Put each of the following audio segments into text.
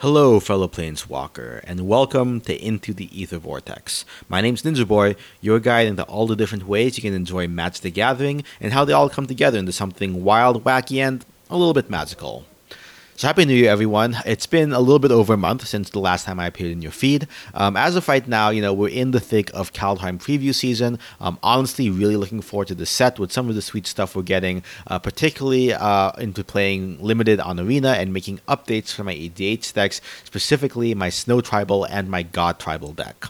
Hello, fellow Planeswalker, and welcome to Into the Ether Vortex. My name's Ninja Boy, your guide into all the different ways you can enjoy Magic the Gathering and how they all come together into something wild, wacky, and a little bit magical. So happy New Year, everyone! It's been a little bit over a month since the last time I appeared in your feed. Um, as of right now, you know we're in the thick of Kaldheim preview season. Honestly, really looking forward to the set with some of the sweet stuff we're getting, uh, particularly uh, into playing limited on Arena and making updates for my EDH decks, specifically my Snow Tribal and my God Tribal deck.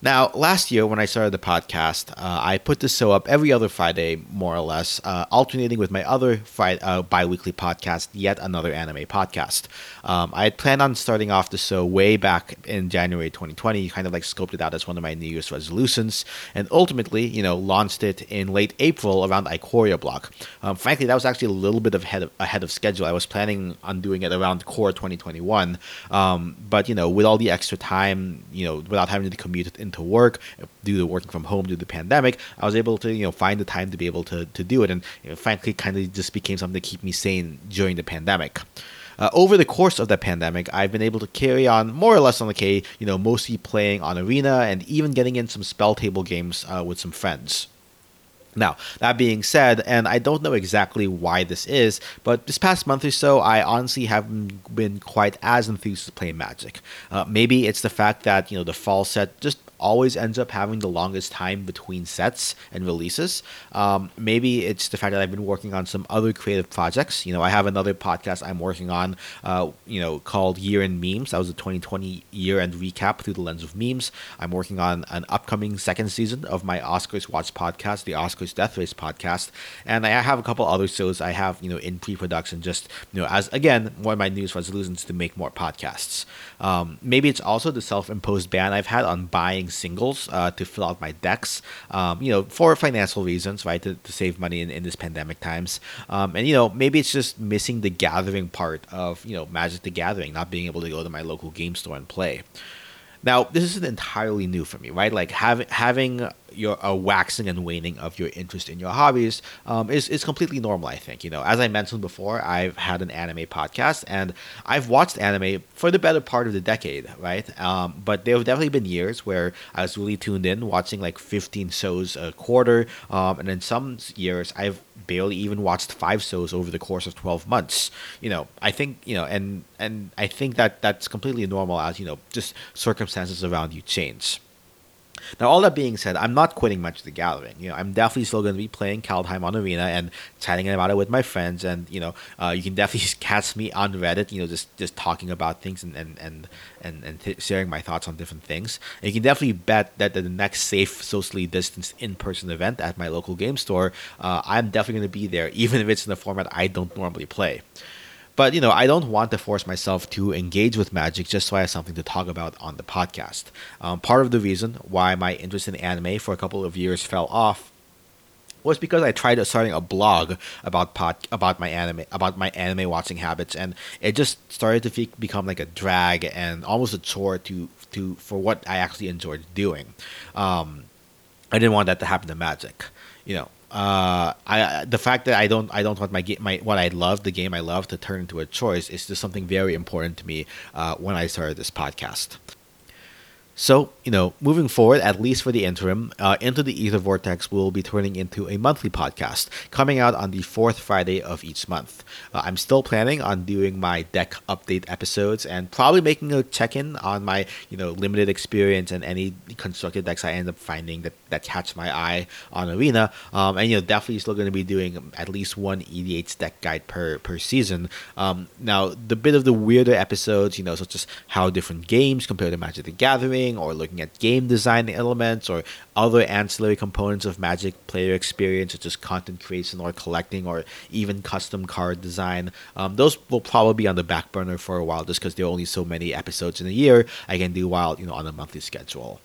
Now, last year when I started the podcast, uh, I put this show up every other Friday, more or less, uh, alternating with my other Friday, uh, bi weekly podcast, Yet Another Anime Podcast. Um, I had planned on starting off the show way back in January 2020, kind of like scoped it out as one of my New Year's resolutions, and ultimately, you know, launched it in late April around Ikoria block. Um, frankly, that was actually a little bit of ahead, of ahead of schedule. I was planning on doing it around core 2021, um, but, you know, with all the extra time, you know, without having to commute into work due to working from home due to the pandemic, I was able to you know find the time to be able to to do it, and you know, frankly, kind of just became something to keep me sane during the pandemic. Uh, over the course of the pandemic, I've been able to carry on more or less on the K, you know, mostly playing on Arena and even getting in some spell table games uh, with some friends. Now, that being said, and I don't know exactly why this is, but this past month or so, I honestly haven't been quite as enthused to play Magic. Uh, maybe it's the fact that, you know, the fall set just always ends up having the longest time between sets and releases. Um, maybe it's the fact that I've been working on some other creative projects. You know, I have another podcast I'm working on, uh, you know, called Year in Memes. That was a 2020 year end recap through the lens of memes. I'm working on an upcoming second season of my Oscars Watch podcast, the Oscars Death Race podcast, and I have a couple other shows I have, you know, in pre-production. Just you know, as again, one of my New Year's resolutions to make more podcasts. Um, maybe it's also the self-imposed ban I've had on buying singles uh, to fill out my decks, um, you know, for financial reasons, right, to, to save money in, in this pandemic times. Um, and, you know, maybe it's just missing the gathering part of, you know, Magic the Gathering, not being able to go to my local game store and play. Now, this isn't entirely new for me, right? Like having having your a waxing and waning of your interest in your hobbies um, is is completely normal. I think you know, as I mentioned before, I've had an anime podcast and I've watched anime for the better part of the decade, right? Um, but there have definitely been years where I was really tuned in, watching like 15 shows a quarter, um, and in some years I've barely even watched five shows over the course of 12 months. You know, I think you know, and and I think that that's completely normal as you know, just circumstances around you change. Now, all that being said, I'm not quitting Magic the Gathering. You know, I'm definitely still going to be playing Kaldheim on Arena and chatting about it with my friends. And you know, uh, you can definitely catch me on Reddit. You know, just just talking about things and and and and, and sharing my thoughts on different things. And you can definitely bet that the next safe, socially distanced in-person event at my local game store, uh, I'm definitely going to be there, even if it's in a format I don't normally play. But you know, I don't want to force myself to engage with magic just so I have something to talk about on the podcast. Um, part of the reason why my interest in anime for a couple of years fell off was because I tried starting a blog about pod, about my anime about my anime watching habits, and it just started to fe- become like a drag and almost a chore to to for what I actually enjoyed doing. Um, I didn't want that to happen to Magic, you know uh, I the fact that I don't I don't want my game my what I love the game I love to turn into a choice is just something very important to me uh, when I started this podcast. So, you know, moving forward, at least for the interim, uh, Into the Ether Vortex will be turning into a monthly podcast, coming out on the fourth Friday of each month. Uh, I'm still planning on doing my deck update episodes and probably making a check-in on my, you know, limited experience and any constructed decks I end up finding that, that catch my eye on Arena. Um, and, you know, definitely still going to be doing at least one EDH deck guide per, per season. Um, now, the bit of the weirder episodes, you know, such as how different games compare to Magic the Gathering, or looking at game design elements or other ancillary components of Magic player experience, such as content creation or collecting or even custom card design. Um, those will probably be on the back burner for a while just because there are only so many episodes in a year I can do while you know on a monthly schedule.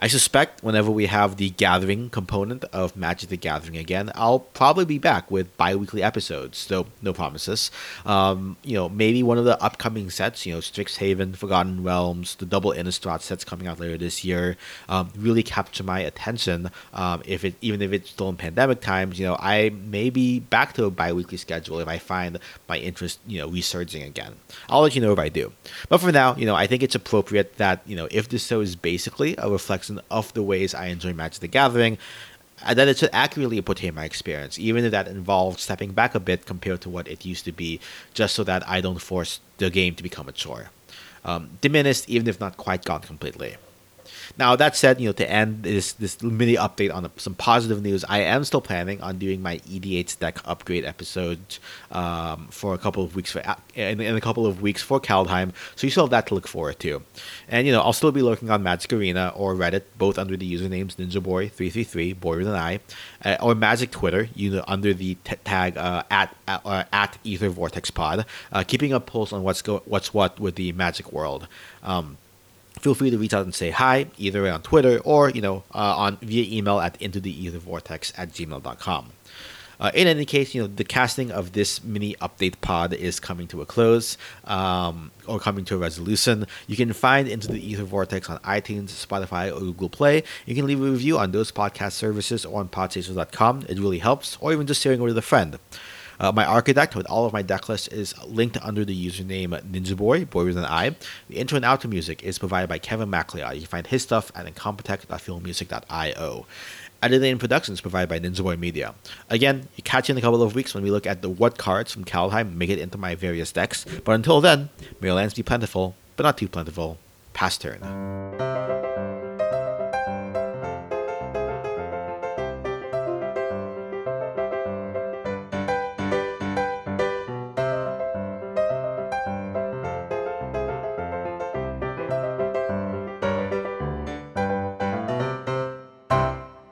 I suspect whenever we have the gathering component of Magic the Gathering again, I'll probably be back with bi-weekly episodes, though no promises. Um, you know, maybe one of the upcoming sets, you know, Strixhaven, Forgotten Realms, the double Innistrad sets coming out later this year, um, really capture my attention. Um, if it even if it's still in pandemic times, you know, I may be back to a bi-weekly schedule if I find my interest, you know, resurging again. I'll let you know if I do. But for now, you know, I think it's appropriate that you know if this show is basically a reflection of the ways I enjoy Magic the Gathering, and that it should accurately portray my experience, even if that involves stepping back a bit compared to what it used to be, just so that I don't force the game to become a chore. Um, diminished, even if not quite gone completely. Now that said, you know, to end this this mini update on some positive news, I am still planning on doing my EDH deck upgrade episode um, for a couple of weeks for in, in, a couple of weeks for Kaldheim. So you still have that to look forward to, and you know I'll still be looking on Magic Arena or Reddit, both under the usernames NinjaBoy333, Boyer than I, uh, or Magic Twitter, you know, under the t- tag uh, at uh, at Ether Vortex Pod, uh, keeping a pulse on what's go what's what with the Magic world. Um, feel free to reach out and say hi either on Twitter or you know uh, on via email at into the ether vortex at gmail.com. Uh, in any case, you know the casting of this mini update pod is coming to a close um, or coming to a resolution. You can find Into the Ether Vortex on iTunes, Spotify, or Google Play. You can leave a review on those podcast services or on podstation.com. It really helps, or even just sharing it with a friend. Uh, my Archidekt with all of my deck lists is linked under the username NinjaBoy, Boy with an I. The intro and outro music is provided by Kevin MacLeod. You can find his stuff at incompetech.filmmusic.io. Editing and production is provided by Ninja Media. Again, you catch you in a couple of weeks when we look at the what cards from Kaldheim make it into my various decks. But until then, may your lands be plentiful, but not too plentiful. Pass turn.